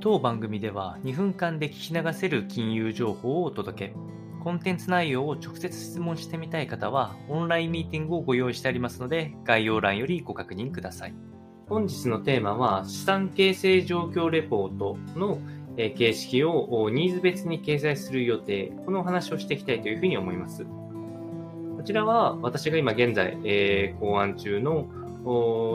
当番組では2分間で聞き流せる金融情報をお届け。コンテンツ内容を直接質問してみたい方は、オンラインミーティングをご用意してありますので、概要欄よりご確認ください。本日のテーマは、資産形成状況レポートの形式をニーズ別に掲載する予定、このお話をしていきたいというふうに思います。こちらは私が今現在、えー、考案中の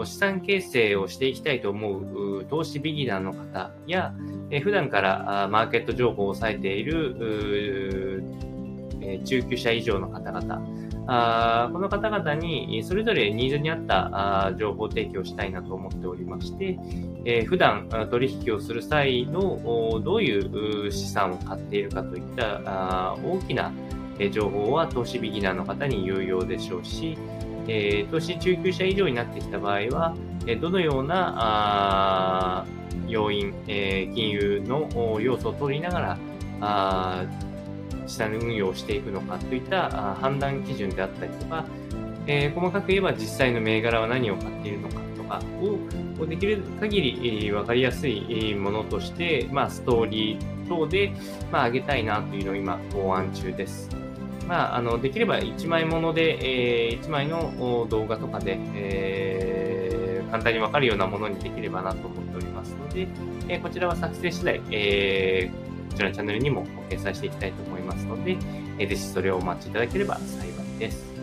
資産形成をしていきたいと思う投資ビギナーの方や、え普段からマーケット情報を抑えている中級者以上の方々、あこの方々にそれぞれニーズに合ったあ情報提供したいなと思っておりまして、えー、普段取引をする際のどういう資産を買っているかといった大きな情報は投資ビギナーの方に有用でしょうし、え、投資中級者以上になってきた場合は、えどのようなあ要因、え、金融の要素を取りながら、あ資産運用をしていくのかといった判断基準であったりとか、えー、細かく言えば実際の銘柄は何を買っているのかとかをできる限り分かりやすいものとして、まあ、ストーリー等で、まあ、上げたいなというのを今考案中です。まあ、あのできれば1枚もので、えー、1枚の動画とかで、えー、簡単に分かるようなものにできればなと思っておりますので、えー、こちらは作成次第、えー、こちらのチャンネルにも掲載していきたいと思いますので、えー、ぜひそれをお待ちいただければ幸いです。